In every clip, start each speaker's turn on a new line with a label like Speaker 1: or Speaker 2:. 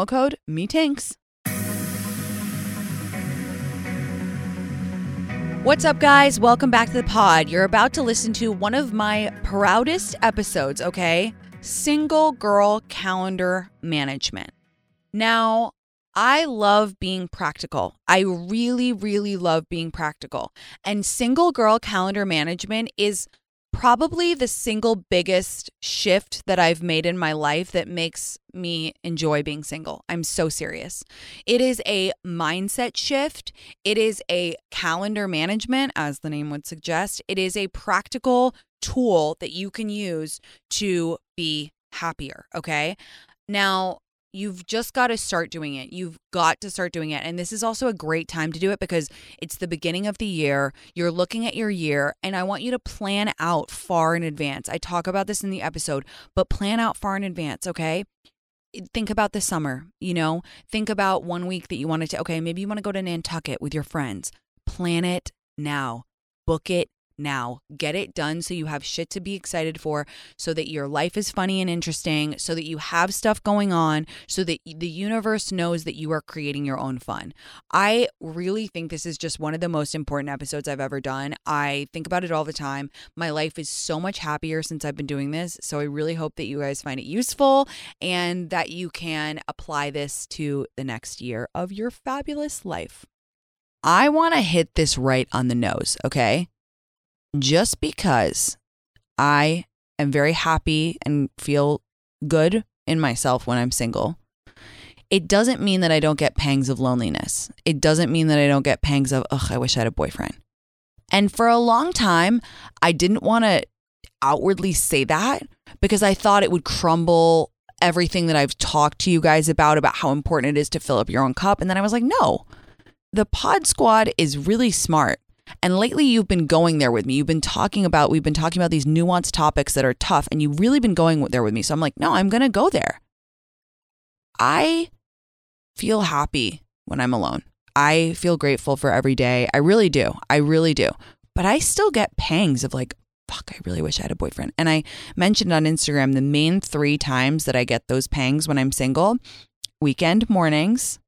Speaker 1: promo code MEETINKS. What's up, guys? Welcome back to the pod. You're about to listen to one of my proudest episodes, okay? Single girl calendar management. Now, I love being practical. I really, really love being practical. And single girl calendar management is probably the single biggest shift that I've made in my life that makes me enjoy being single. I'm so serious. It is a mindset shift, it is a calendar management, as the name would suggest. It is a practical tool that you can use to be happier. Okay. Now, You've just got to start doing it. You've got to start doing it. And this is also a great time to do it because it's the beginning of the year. You're looking at your year, and I want you to plan out far in advance. I talk about this in the episode, but plan out far in advance, okay? Think about the summer, you know? Think about one week that you wanted to, okay, maybe you want to go to Nantucket with your friends. Plan it now, book it now. Get it done so you have shit to be excited for, so that your life is funny and interesting, so that you have stuff going on, so that the universe knows that you are creating your own fun. I really think this is just one of the most important episodes I've ever done. I think about it all the time. My life is so much happier since I've been doing this. So I really hope that you guys find it useful and that you can apply this to the next year of your fabulous life. I want to hit this right on the nose, okay? Just because I am very happy and feel good in myself when I'm single, it doesn't mean that I don't get pangs of loneliness. It doesn't mean that I don't get pangs of, ugh, I wish I had a boyfriend. And for a long time, I didn't want to outwardly say that because I thought it would crumble everything that I've talked to you guys about, about how important it is to fill up your own cup. And then I was like, no, the pod squad is really smart. And lately, you've been going there with me. You've been talking about, we've been talking about these nuanced topics that are tough, and you've really been going there with me. So I'm like, no, I'm going to go there. I feel happy when I'm alone. I feel grateful for every day. I really do. I really do. But I still get pangs of like, fuck, I really wish I had a boyfriend. And I mentioned on Instagram the main three times that I get those pangs when I'm single weekend mornings,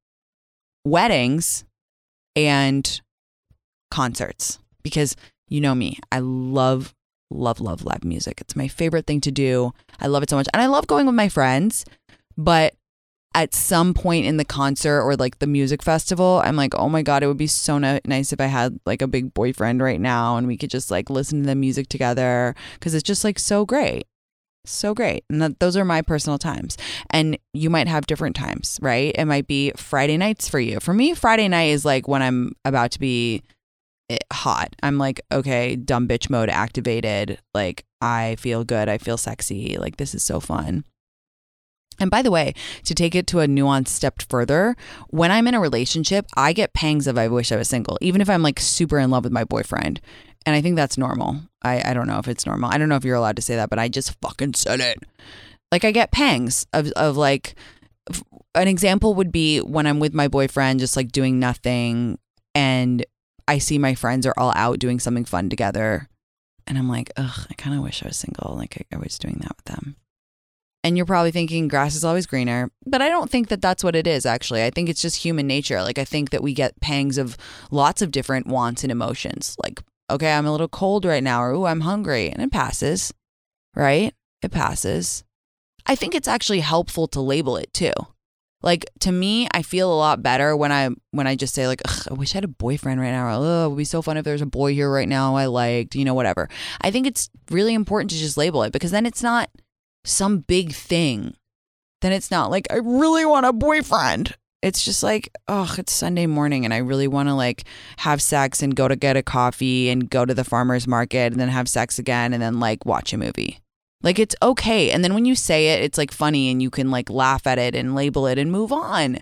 Speaker 1: weddings, and concerts. Because you know me, I love, love, love live music. It's my favorite thing to do. I love it so much. And I love going with my friends, but at some point in the concert or like the music festival, I'm like, oh my God, it would be so no- nice if I had like a big boyfriend right now and we could just like listen to the music together because it's just like so great. So great. And that, those are my personal times. And you might have different times, right? It might be Friday nights for you. For me, Friday night is like when I'm about to be hot. I'm like, okay, dumb bitch mode activated. Like, I feel good. I feel sexy. Like, this is so fun. And by the way, to take it to a nuanced step further, when I'm in a relationship, I get pangs of I wish I was single, even if I'm like super in love with my boyfriend. And I think that's normal. I, I don't know if it's normal. I don't know if you're allowed to say that, but I just fucking said it. Like I get pangs of, of like, an example would be when I'm with my boyfriend, just like doing nothing, and I see my friends are all out doing something fun together. And I'm like, ugh, I kind of wish I was single. Like I, I was doing that with them. And you're probably thinking grass is always greener, but I don't think that that's what it is actually. I think it's just human nature. Like I think that we get pangs of lots of different wants and emotions. Like, okay, I'm a little cold right now or ooh, I'm hungry, and it passes. Right? It passes. I think it's actually helpful to label it too. Like to me, I feel a lot better when I when I just say like, I wish I had a boyfriend right now. It would be so fun if there's a boy here right now I liked, you know, whatever. I think it's really important to just label it because then it's not some big thing, then it's not like, I really want a boyfriend. It's just like, oh, it's Sunday morning and I really want to like have sex and go to get a coffee and go to the farmer's market and then have sex again and then like watch a movie. Like it's okay. And then when you say it, it's like funny and you can like laugh at it and label it and move on.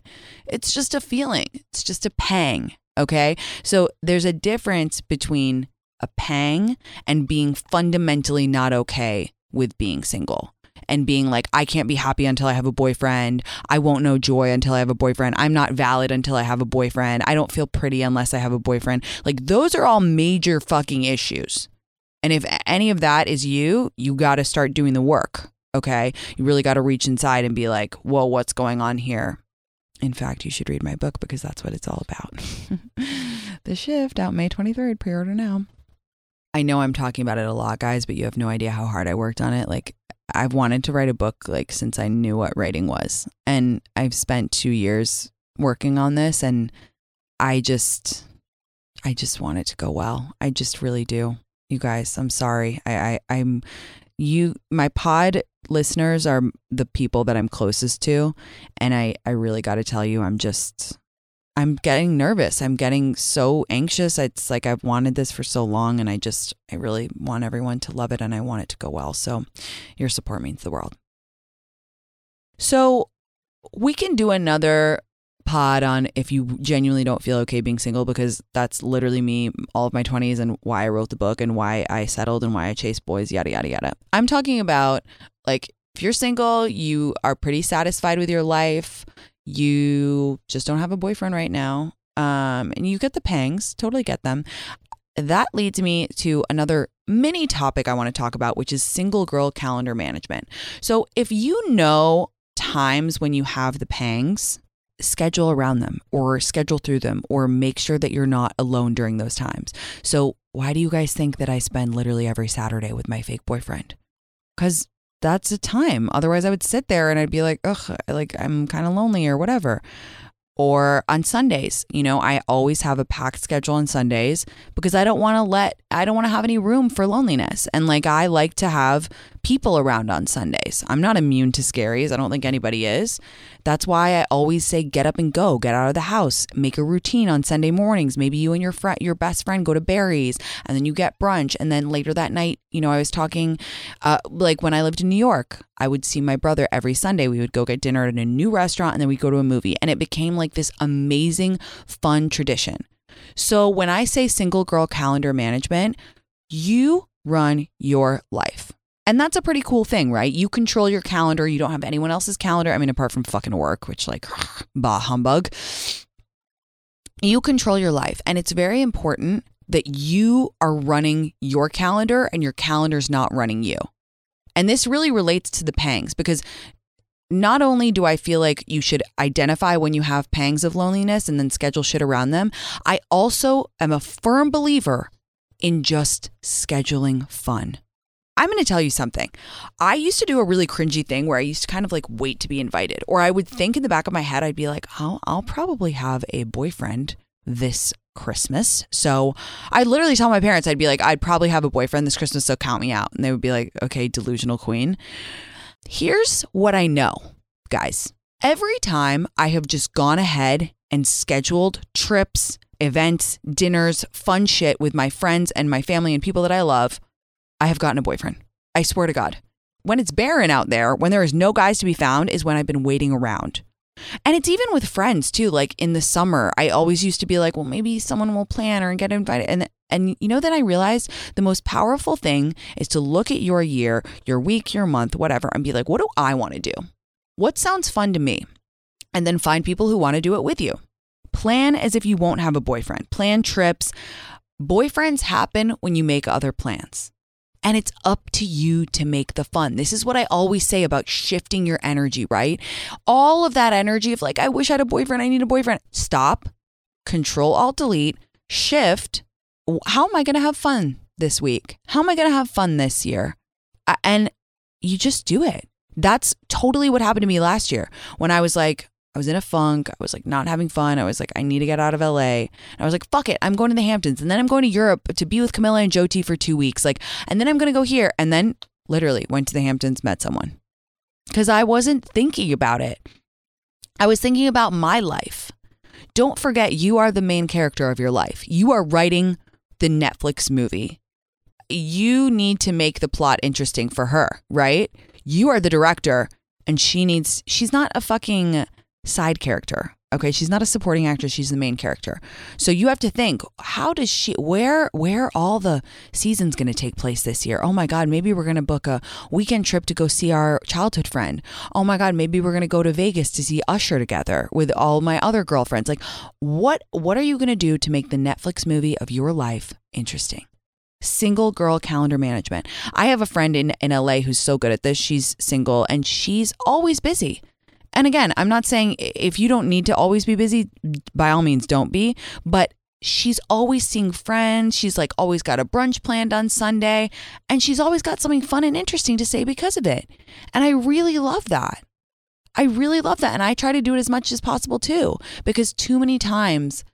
Speaker 1: It's just a feeling, it's just a pang. Okay. So there's a difference between a pang and being fundamentally not okay with being single and being like, I can't be happy until I have a boyfriend. I won't know joy until I have a boyfriend. I'm not valid until I have a boyfriend. I don't feel pretty unless I have a boyfriend. Like, those are all major fucking issues. And if any of that is you, you got to start doing the work. Okay. You really got to reach inside and be like, whoa, what's going on here? In fact, you should read my book because that's what it's all about. the Shift out May 23rd, pre order now. I know I'm talking about it a lot, guys, but you have no idea how hard I worked on it. Like, I've wanted to write a book like since I knew what writing was. And I've spent 2 years working on this and I just I just want it to go well. I just really do. You guys, I'm sorry. I, I I'm you my pod listeners are the people that I'm closest to and I I really got to tell you I'm just I'm getting nervous. I'm getting so anxious. It's like I've wanted this for so long and I just, I really want everyone to love it and I want it to go well. So your support means the world. So we can do another pod on if you genuinely don't feel okay being single because that's literally me all of my 20s and why I wrote the book and why I settled and why I chased boys, yada, yada, yada. I'm talking about like if you're single, you are pretty satisfied with your life, you just don't have a boyfriend right now, um, and you get the pangs, totally get them. That leads me to another mini topic I want to talk about, which is single girl calendar management. So, if you know times when you have the pangs, schedule around them or schedule through them or make sure that you're not alone during those times. So, why do you guys think that I spend literally every Saturday with my fake boyfriend? Because that's a time. Otherwise, I would sit there and I'd be like, ugh, like I'm kind of lonely or whatever. Or on Sundays, you know, I always have a packed schedule on Sundays because I don't want to let, I don't want to have any room for loneliness. And like, I like to have people around on Sundays. I'm not immune to scaries. I don't think anybody is. That's why I always say get up and go, get out of the house, make a routine on Sunday mornings. Maybe you and your friend, your best friend go to Barry's and then you get brunch. And then later that night, you know, I was talking uh, like when I lived in New York, I would see my brother every Sunday. We would go get dinner at a new restaurant and then we'd go to a movie. And it became like this amazing, fun tradition. So when I say single girl calendar management, you run your life. And that's a pretty cool thing, right? You control your calendar. You don't have anyone else's calendar. I mean, apart from fucking work, which, like, bah humbug. You control your life. And it's very important that you are running your calendar and your calendar's not running you. And this really relates to the pangs because not only do I feel like you should identify when you have pangs of loneliness and then schedule shit around them, I also am a firm believer in just scheduling fun. I'm going to tell you something. I used to do a really cringy thing where I used to kind of like wait to be invited, or I would think in the back of my head, I'd be like, oh, I'll probably have a boyfriend this Christmas. So I literally tell my parents, I'd be like, I'd probably have a boyfriend this Christmas, so count me out. And they would be like, okay, delusional queen. Here's what I know, guys. Every time I have just gone ahead and scheduled trips, events, dinners, fun shit with my friends and my family and people that I love, I have gotten a boyfriend. I swear to God. When it's barren out there, when there is no guys to be found, is when I've been waiting around. And it's even with friends too. Like in the summer, I always used to be like, well, maybe someone will plan or get invited. And and you know that I realized the most powerful thing is to look at your year, your week, your month, whatever, and be like, what do I want to do? What sounds fun to me? And then find people who want to do it with you. Plan as if you won't have a boyfriend. Plan trips. Boyfriends happen when you make other plans. And it's up to you to make the fun. This is what I always say about shifting your energy, right? All of that energy of like, I wish I had a boyfriend, I need a boyfriend. Stop, control, alt, delete, shift. How am I going to have fun this week? How am I going to have fun this year? And you just do it. That's totally what happened to me last year when I was like, I was in a funk. I was like not having fun. I was like, I need to get out of LA. And I was like, fuck it. I'm going to the Hamptons. And then I'm going to Europe to be with Camilla and Joti for two weeks. Like, and then I'm going to go here. And then literally went to the Hamptons, met someone. Because I wasn't thinking about it. I was thinking about my life. Don't forget, you are the main character of your life. You are writing the Netflix movie. You need to make the plot interesting for her, right? You are the director and she needs, she's not a fucking side character. Okay, she's not a supporting actress, she's the main character. So you have to think, how does she where where all the seasons going to take place this year? Oh my god, maybe we're going to book a weekend trip to go see our childhood friend. Oh my god, maybe we're going to go to Vegas to see Usher together with all my other girlfriends. Like what what are you going to do to make the Netflix movie of your life interesting? Single girl calendar management. I have a friend in, in LA who's so good at this. She's single and she's always busy. And again, I'm not saying if you don't need to always be busy, by all means, don't be. But she's always seeing friends. She's like always got a brunch planned on Sunday. And she's always got something fun and interesting to say because of it. And I really love that. I really love that. And I try to do it as much as possible too, because too many times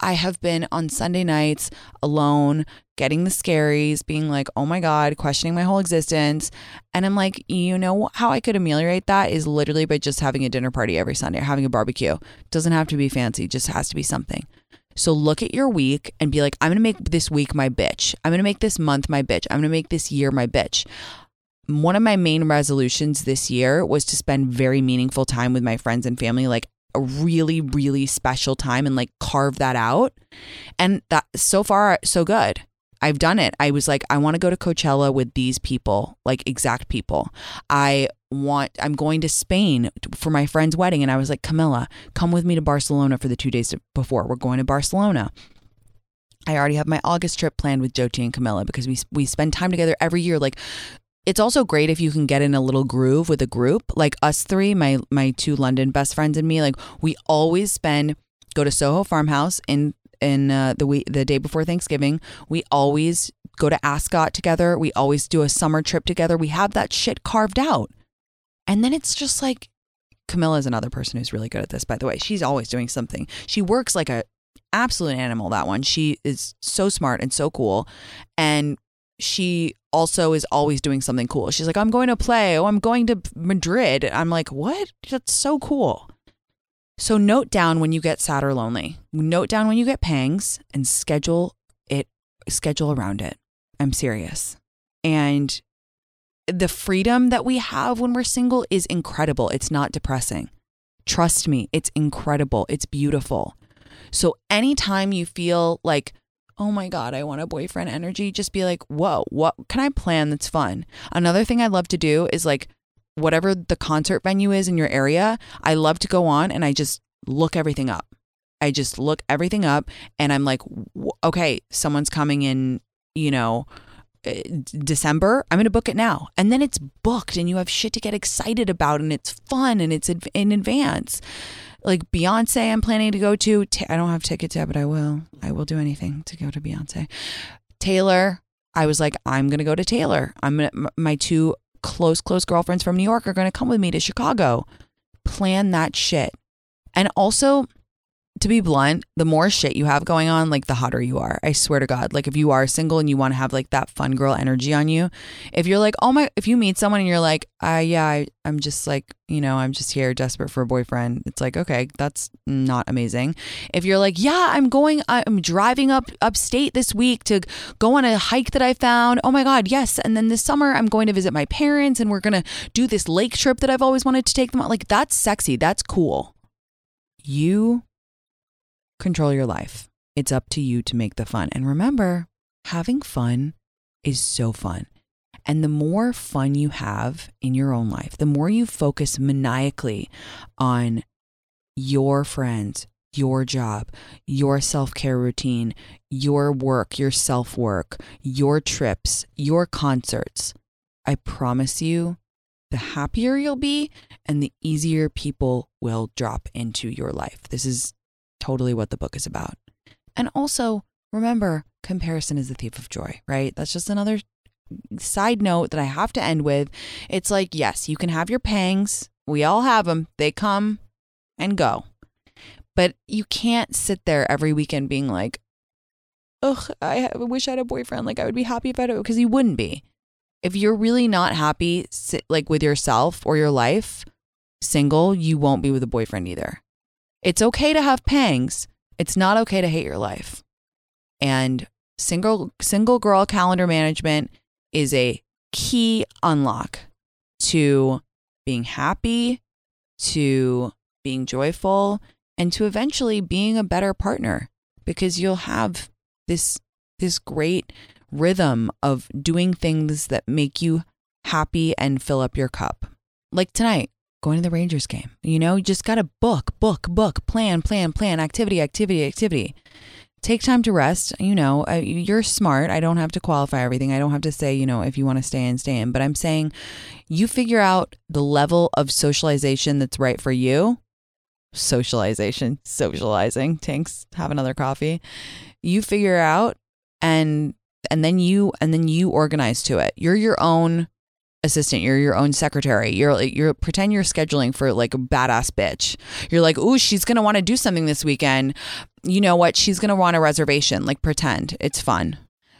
Speaker 1: I have been on Sunday nights alone, getting the scaries, being like, oh my God, questioning my whole existence. And I'm like, you know how I could ameliorate that is literally by just having a dinner party every Sunday or having a barbecue. Doesn't have to be fancy, just has to be something. So look at your week and be like, I'm to make this week my bitch. I'm to make this month my bitch. I'm to make this year my bitch. One of my main resolutions this year was to spend very meaningful time with my friends and family, like a really really special time and like carve that out and that so far so good I've done it. I was like, I want to go to Coachella with these people, like exact people. I want, I'm going to Spain for my friend's wedding. And I was like, Camilla, come with me to Barcelona for the two days before. We're going to Barcelona. I already have my August trip planned with Joti and Camilla because we, we spend time together every year. Like, it's also great if you can get in a little groove with a group like us three my my two london best friends and me like we always spend go to soho farmhouse in in uh, the week the day before thanksgiving we always go to ascot together we always do a summer trip together we have that shit carved out and then it's just like camilla is another person who's really good at this by the way she's always doing something she works like a absolute animal that one she is so smart and so cool and she also is always doing something cool. She's like, I'm going to play. Oh, I'm going to Madrid. I'm like, what? That's so cool. So note down when you get sad or lonely. Note down when you get pangs and schedule it, schedule around it. I'm serious. And the freedom that we have when we're single is incredible. It's not depressing. Trust me, it's incredible. It's beautiful. So anytime you feel like oh my God, I want a boyfriend energy, just be like, whoa, what can I plan that's fun? Another thing I love to do is like, whatever the concert venue is in your area, I love to go on and I just look everything up. I just look everything up and I'm like, okay, someone's coming in, you know, eh, December, I'm going to book it now. And then it's booked and you have shit to get excited about and it's fun and it's in advance. Like Beyonce, I'm planning to go to. I don't have tickets yet, but I will. I will do anything to go to Beyonce. Taylor, I was like, I'm going to go to Taylor. I'm to, my two close, close girlfriends from New York are going to come with me to Chicago. Plan that shit. And also, to be blunt, the more shit you have going on, like the hotter you are. I swear to God. Like if you are single and you want to have like that fun girl energy on you, if you're like, oh my, if you meet someone and you're like, uh, yeah, I, I'm just like, you know, I'm just here desperate for a boyfriend. It's like, okay, that's not amazing. If you're like, yeah, I'm going, I'm driving up upstate this week to go on a hike that I found. Oh my God, yes. And then this summer I'm going to visit my parents and we're going to do this lake trip that I've always wanted to take them on. Like that's sexy. That's cool. You control your life. It's up to you to make the fun. And remember, having fun is so fun. And the more fun you have in your own life, the more you focus maniacally on your friends, your job, your self care routine, your work, your self work, your trips, your concerts, I promise you, the happier you'll be and the easier people will drop into your life. This is totally what the book is about. And also, remember, comparison is the thief of joy, right? That's just another side note that I have to end with. It's like, yes, you can have your pangs. We all have them. They come and go. But you can't sit there every weekend being like, ugh, I wish I had a boyfriend. Like, I would be happy had it, because you wouldn't be. If you're really not happy, like with yourself or your life, single, you won't be with a boyfriend either. It's okay to have pangs. It's not okay to hate your life. And single single girl calendar management is a key unlock to being happy, to being joyful, and to eventually being a better partner because you'll have this this great rhythm of doing things that make you happy and fill up your cup. Like tonight, going to the Rangers game. You know, you just got to book, book, book, plan, plan, plan, activity, activity, activity. Take time to rest. You know, you're smart. I don't have to qualify everything. I don't have to say, you know, if you want to stay in, stay in. But I'm saying you figure out the level of socialization that's right for you. Socialization, socializing. Tanks, have another coffee. You figure out and and then you and then you organize to it. You're your own assistant you're your own secretary. You're you're pretend you're scheduling for like a badass bitch. You're like oh she's gonna want to do something this weekend. You know what? She's gonna want a reservation. Like pretend. It's fun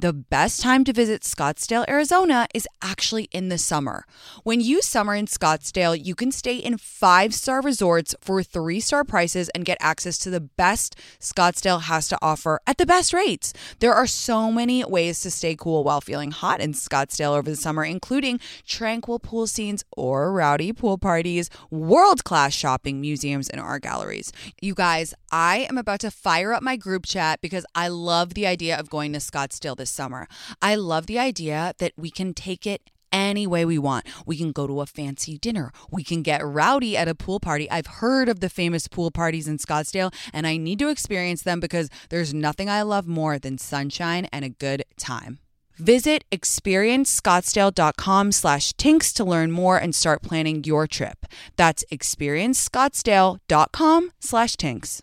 Speaker 1: The best time to visit Scottsdale, Arizona is actually in the summer. When you summer in Scottsdale, you can stay in five star resorts for three star prices and get access to the best Scottsdale has to offer at the best rates. There are so many ways to stay cool while feeling hot in Scottsdale over the summer, including tranquil pool scenes or rowdy pool parties, world class shopping, museums, and art galleries. You guys, I am about to fire up my group chat because I love the idea of going to Scottsdale this summer. I love the idea that we can take it any way we want. We can go to a fancy dinner. We can get rowdy at a pool party. I've heard of the famous pool parties in Scottsdale and I need to experience them because there's nothing I love more than sunshine and a good time. Visit experiencescottsdale.com slash tinx to learn more and start planning your trip. That's experiencescottsdale.com slash tinx.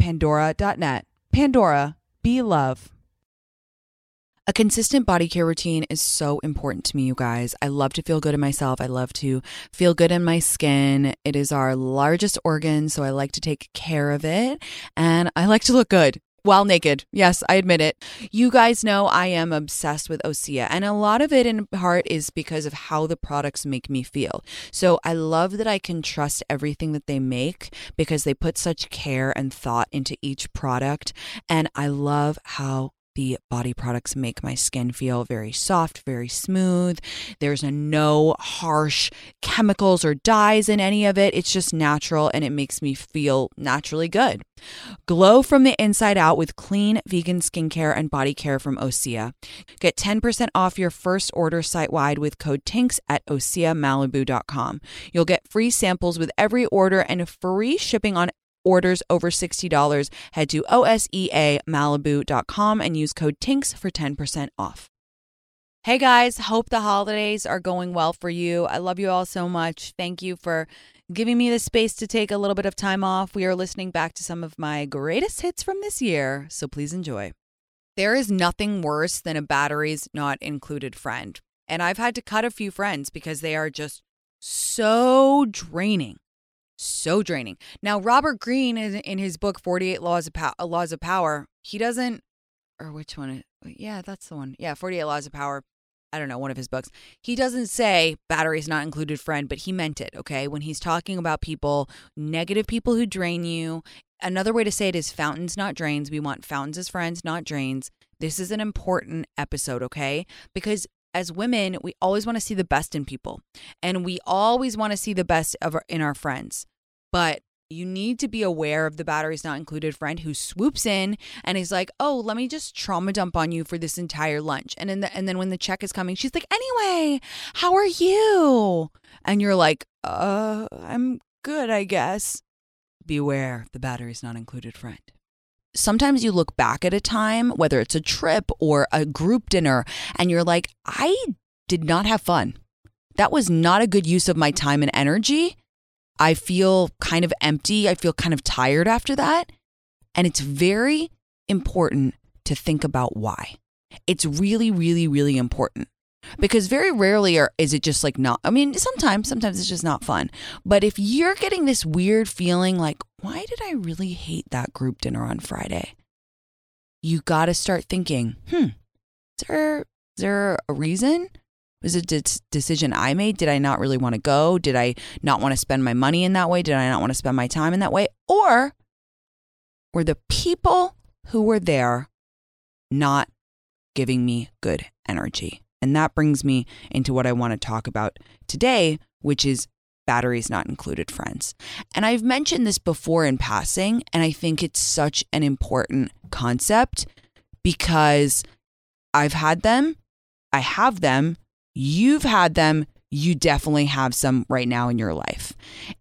Speaker 1: pandora.net. Pandora, be love. A consistent body care routine is so important to me, you guys. I love to feel good in myself. I love to feel good in my skin. It is our largest organ, so I like to take care of it and I like to look good while naked. Yes, I admit it. You guys know I am obsessed with Osea, and a lot of it in part is because of how the products make me feel. So I love that I can trust everything that they make because they put such care and thought into each product. And I love how the body products make my skin feel very soft, very smooth. There's no harsh chemicals or dyes in any of it. It's just natural and it makes me feel naturally good. Glow from the inside out with clean vegan skincare and body care from Osea. Get 10% off your first order site wide with code TINX at OseaMalibu.com. You'll get free samples with every order and free shipping on orders over $60, head to OSEAMalibu.com and use code TINX for 10% off. Hey guys, hope the holidays are going well for you. I love you all so much. Thank you for giving me the space to take a little bit of time off. We are listening back to some of my greatest hits from this year, so please enjoy. There is nothing worse than a batteries not included friend. And I've had to cut a few friends because they are just so draining so draining. Now, Robert Greene is in his book 48 Laws of Power, Laws of Power, he doesn't or which one? Yeah, that's the one. Yeah, 48 Laws of Power. I don't know, one of his books. He doesn't say batteries not included friend, but he meant it, okay? When he's talking about people, negative people who drain you. Another way to say it is fountains, not drains. We want fountains as friends, not drains. This is an important episode, okay? Because as women, we always want to see the best in people. And we always want to see the best of our, in our friends. But you need to be aware of the batteries not included friend who swoops in and is like, "Oh, let me just trauma dump on you for this entire lunch." And then the, and then when the check is coming, she's like, "Anyway, how are you?" And you're like, "Uh, I'm good, I guess." Beware the batteries not included friend. Sometimes you look back at a time, whether it's a trip or a group dinner, and you're like, "I did not have fun. That was not a good use of my time and energy." I feel kind of empty. I feel kind of tired after that. And it's very important to think about why. It's really, really, really important because very rarely are, is it just like not, I mean, sometimes, sometimes it's just not fun. But if you're getting this weird feeling like, why did I really hate that group dinner on Friday? You got to start thinking, hmm, is there, is there a reason? Was it a de- decision I made? Did I not really want to go? Did I not want to spend my money in that way? Did I not want to spend my time in that way? Or were the people who were there not giving me good energy? And that brings me into what I want to talk about today, which is batteries not included friends. And I've mentioned this before in passing, and I think it's such an important concept because I've had them, I have them, you've had them, you definitely have some right now in your life.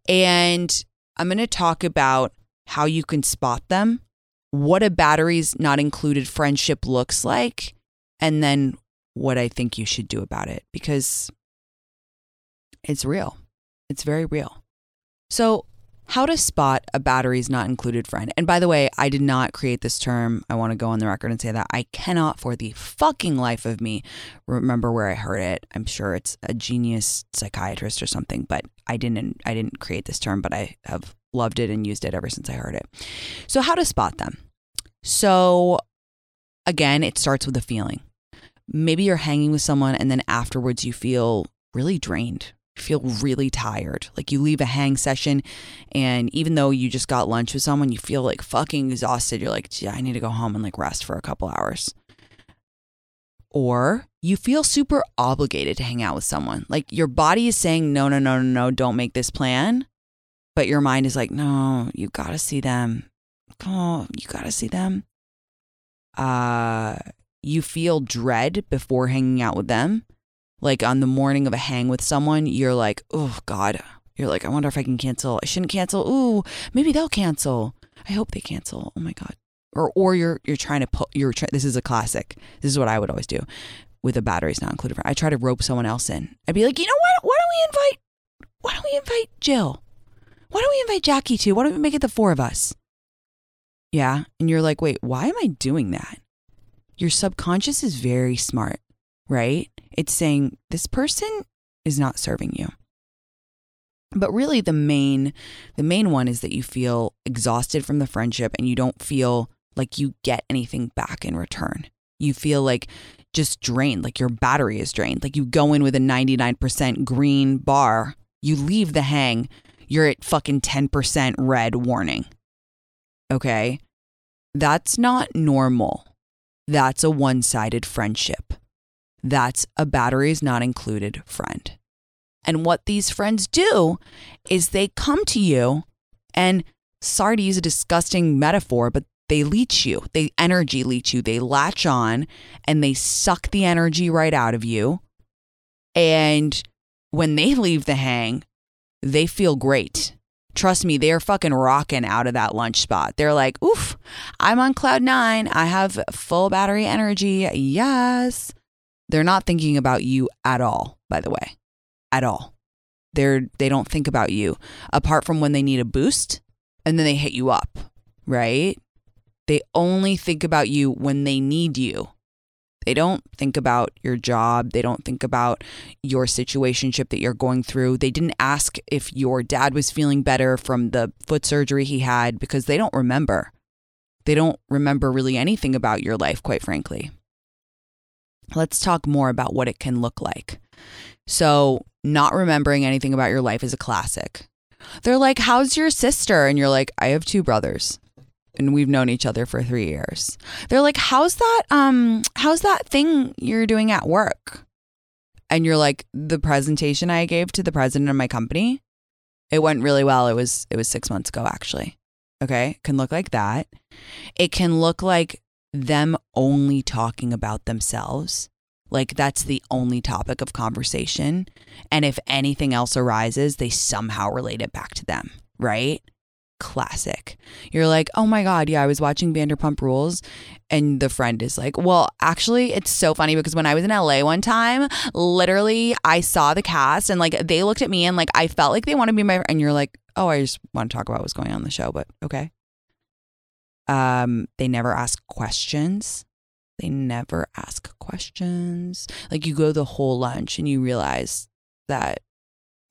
Speaker 1: And I'm going to talk about how you can spot them, what a batteries not included friendship looks like, and then what I think you should do about it because it's real. It's very real. So, how to spot a batteries not included friend. And by the way, I did not create this term. I want to go on the record and say that I cannot for the fucking life of me remember where I heard it. I'm sure it's a genius psychiatrist or something, but I didn't I didn't create this term, but I have loved it and used it ever since I heard it. So how to spot them. So again, it starts with a feeling. Maybe you're hanging with someone and then afterwards you feel really drained feel really tired. Like you leave a hang session, and even though you just got lunch with someone, you feel like fucking exhausted. You're like, I need to go home and like rest for a couple hours. Or you feel super obligated to hang out with someone. Like your body is saying, no, no, no, no, no, don't make this plan. But your mind is like, no, you gotta see them. Oh, you gotta see them. Uh, you feel dread before hanging out with them like on the morning of a hang with someone, you're like, oh God. You're like, I wonder if I can cancel. I shouldn't cancel. Ooh, maybe they'll cancel. I hope they cancel. Oh my God. Or or you're you're trying to put you're try, this is a classic. This is what I would always do with the batteries not included. I try to rope someone else in. I'd be like, you know what? Why don't we invite why don't we invite Jill? Why don't we invite Jackie too? Why don't we make it the four of us? Yeah. And you're like, wait, why am I doing that? Your subconscious is very smart, right? It's saying this person is not serving you. But really the main the main one is that you feel exhausted from the friendship and you don't feel like you get anything back in return. You feel like just drained, like your battery is drained. Like you go in with a 99% green bar, you leave the hang, you're at fucking 10% red warning. Okay? That's not normal. That's a one sided friendship. That's a batteries not included friend. And what these friends do is they come to you and, sorry to use a disgusting metaphor, but they leech you. They energy leech you. They latch on and they suck the energy right out of you. And when they leave the hang, they feel great. Trust me, they're fucking rocking out of that lunch spot. They're like, oof, I'm on cloud nine. I have full battery energy. Yes. They're not thinking about you at all, by the way. At all. They're they don't think about you apart from when they need a boost and then they hit you up, right? They only think about you when they need you. They don't think about your job. They don't think about your situationship that you're going through. They didn't ask if your dad was feeling better from the foot surgery he had because they don't remember. They don't remember really anything about your life, quite frankly let's talk more about what it can look like. So, not remembering anything about your life is a classic. They're like, How's your sister? And you're like, I have two brothers and we've known each other for three years. They're like, How's that um how's that thing you're doing at work? And you're like, the presentation I gave to the president of my company, it went really well. It was it was six months ago actually. Okay. Can look like that. It can look like them only talking about themselves. Like that's the only topic of conversation. And if anything else arises, they somehow relate it back to them, right? Classic. You're like, oh my God, yeah, I was watching Vanderpump Rules. And the friend is like, well, actually, it's so funny because when I was in LA one time, literally, I saw the cast and like they looked at me and like I felt like they wanted to be my, and you're like, oh, I just want to talk about what's going on in the show, but okay. Um, they never ask questions. They never ask questions. Like you go the whole lunch and you realize that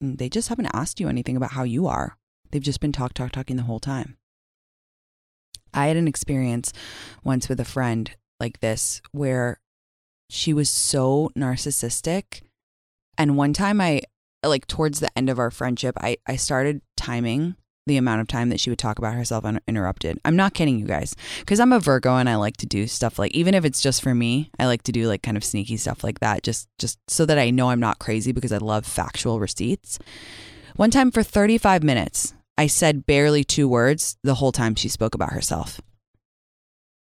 Speaker 1: they just haven't asked you anything about how you are. They've just been talk, talk, talking the whole time. I had an experience once with a friend like this where she was so narcissistic And one time I like towards the end of our friendship, I I started timing the amount of time that she would talk about herself uninterrupted. I'm not kidding you guys because I'm a Virgo and I like to do stuff like even if it's just for me, I like to do like kind of sneaky stuff like that just just so that I know I'm not crazy because I love factual receipts. One time for 35 minutes, I said barely two words the whole time she spoke about herself.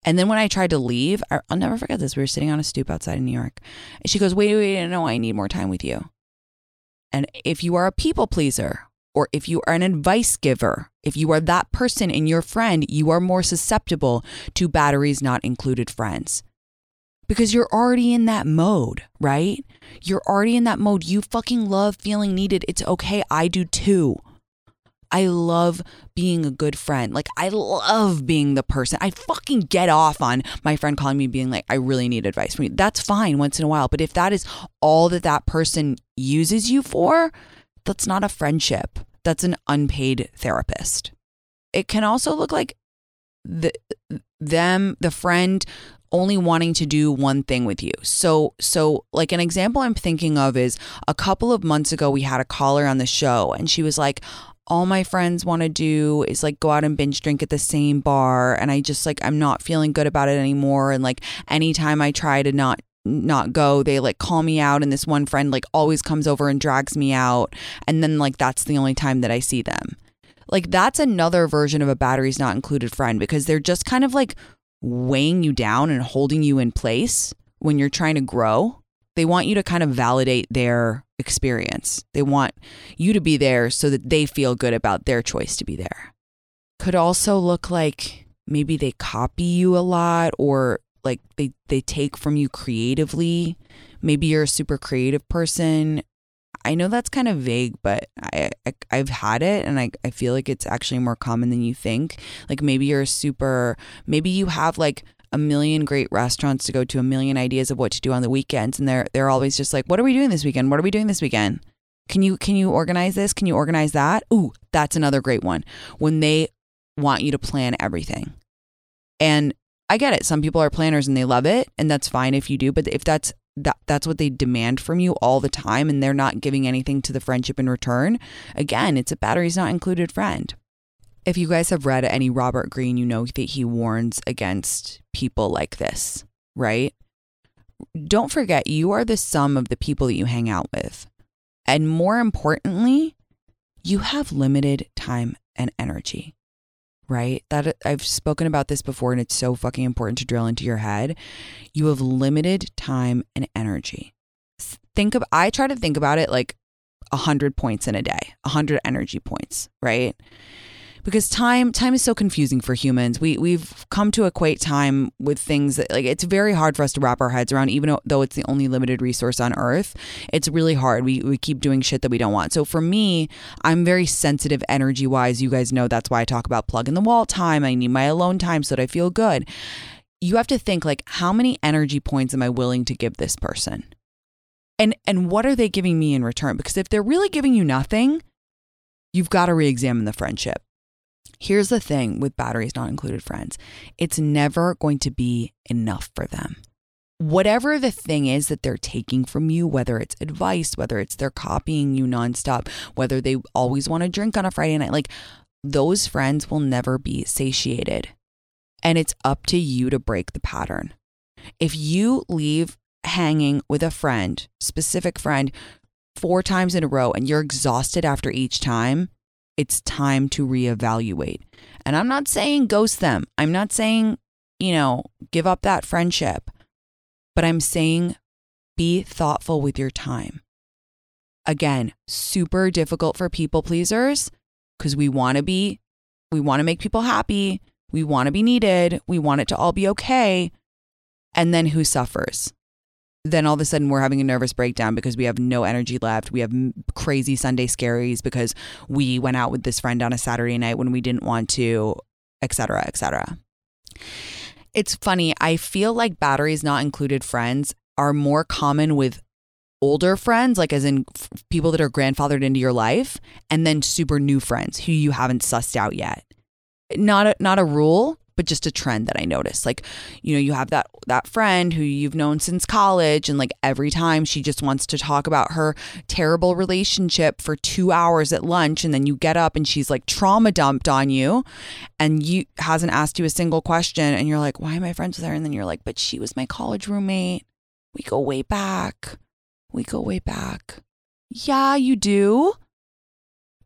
Speaker 1: And then when I tried to leave, I'll never forget this. We were sitting on a stoop outside in New York. And she goes, Wait, wait, no, I need more time with you. And if you are a people pleaser, or if you are an advice giver, if you are that person in your friend, you are more susceptible to batteries not included friends. Because you're already in that mode, right? You're already in that mode. You fucking love feeling needed. It's okay. I do too. I love being a good friend. Like, I love being the person. I fucking get off on my friend calling me being like, I really need advice from you. That's fine once in a while. But if that is all that that person uses you for, that's not a friendship. That's an unpaid therapist. It can also look like the them the friend only wanting to do one thing with you. So so like an example I'm thinking of is a couple of months ago we had a caller on the show and she was like all my friends want to do is like go out and binge drink at the same bar and I just like I'm not feeling good about it anymore and like anytime I try to not not go they like call me out and this one friend like always comes over and drags me out and then like that's the only time that I see them. Like that's another version of a batteries not included friend because they're just kind of like weighing you down and holding you in place when you're trying to grow. They want you to kind of validate their experience. They want you to be there so that they feel good about their choice to be there. Could also look like maybe they copy you a lot or like they they take from you creatively. Maybe you're a super creative person. I know that's kind of vague, but I, I have had it and I I feel like it's actually more common than you think. Like maybe you're a super maybe you have like a million great restaurants to go to, a million ideas of what to do on the weekends and they're they're always just like, "What are we doing this weekend? What are we doing this weekend?" Can you can you organize this? Can you organize that? Ooh, that's another great one. When they want you to plan everything. And I get it. Some people are planners and they love it, and that's fine if you do. But if that's that that's what they demand from you all the time, and they're not giving anything to the friendship in return, again, it's a batteries not included friend. If you guys have read any Robert Greene, you know that he warns against people like this, right? Don't forget, you are the sum of the people that you hang out with. And more importantly, you have limited time and energy right? That I've spoken about this before and it's so fucking important to drill into your head. You have limited time and energy. Think of I try to think about it like 100 points in a day, 100 energy points, right? Because time time is so confusing for humans. We we've come to equate time with things that like it's very hard for us to wrap our heads around even though it's the only limited resource on earth. It's really hard. We we keep doing shit that we don't want. So for me, I'm very sensitive energy wise. You guys know that's why I talk about plug in the wall time. I need my alone time so that I feel good. You have to think like how many energy points am I willing to give this person? And and what are they giving me in return? Because if they're really giving you nothing, you've got to re-examine the friendship. Here's the thing with batteries not included friends it's never going to be enough for them. Whatever the thing is that they're taking from you, whether it's advice, whether it's they're copying you nonstop, whether they always want to drink on a Friday night, like those friends will never be satiated. And it's up to you to break the pattern. If you leave hanging with a friend, specific friend, four times in a row and you're exhausted after each time, it's time to reevaluate. And I'm not saying ghost them. I'm not saying, you know, give up that friendship. But I'm saying be thoughtful with your time. Again, super difficult for people pleasers because we want to be, we want to make people happy. We want to be needed. We want it to all be okay. And then who suffers? Then all of a sudden we're having a nervous breakdown because we have no energy left. We have crazy Sunday scaries because we went out with this friend on a Saturday night when we didn't want to, etc., etc. It's funny. I feel like batteries not included friends are more common with older friends, like as in f- people that are grandfathered into your life, and then super new friends who you haven't sussed out yet. Not a, not a rule, but just a trend that I noticed. Like, you know, you have that that friend who you've known since college and like every time she just wants to talk about her terrible relationship for 2 hours at lunch and then you get up and she's like trauma dumped on you and you hasn't asked you a single question and you're like, "Why am I friends with her?" And then you're like, "But she was my college roommate. We go way back. We go way back." Yeah, you do.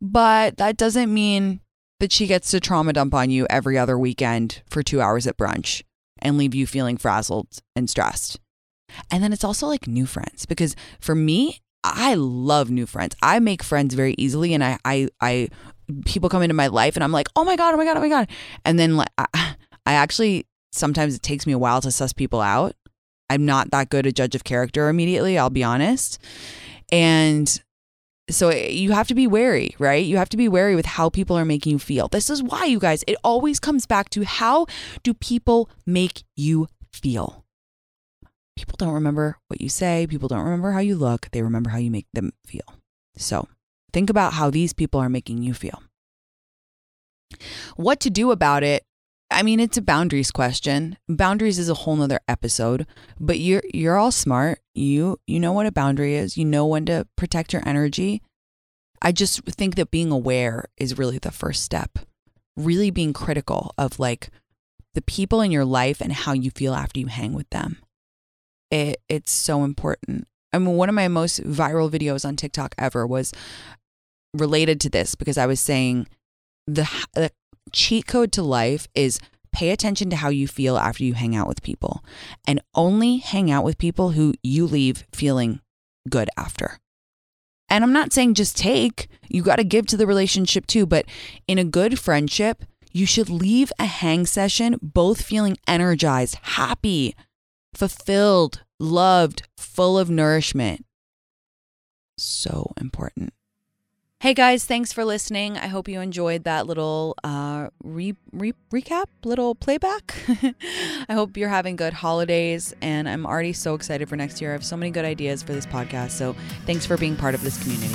Speaker 1: But that doesn't mean that she gets to trauma dump on you every other weekend for two hours at brunch and leave you feeling frazzled and stressed. And then it's also like new friends because for me, I love new friends. I make friends very easily and I I I people come into my life and I'm like, "Oh my god, oh my god, oh my god." And then like I, I actually sometimes it takes me a while to suss people out. I'm not that good a judge of character immediately, I'll be honest. And so eh, you have to be wary, right? You have to be wary with how people are making you feel. This is why, you guys, it always comes back to how do people make you feel? People don't remember what you say, people don't remember how you look, they remember how you make them feel. So think about how these people are making you feel. What to do about it I mean, it's a boundaries question. Boundaries is a whole nother episode, but you're you're all smart. You you know what a boundary is. You know when to protect your energy. I just think that being aware is really the first step. Really being critical of like the people in your life and how you feel after you hang with them. It it's so important. I mean, one of my most viral videos on TikTok ever was related to this because I was saying the, the cheat code to life is pay attention to how you feel after you hang out with people and only hang out with people who you leave feeling good after. And I'm not saying just take, you got to give to the relationship too, but in a good friendship, you should leave a hang session both feeling energized, happy, fulfilled, loved, full of nourishment. So important. Hey guys, thanks for listening. I hope you enjoyed that little uh, re- re- recap, little playback. I hope you're having good holidays, and I'm already so excited for next year. I have so many good ideas for this podcast, so thanks for being part of this community.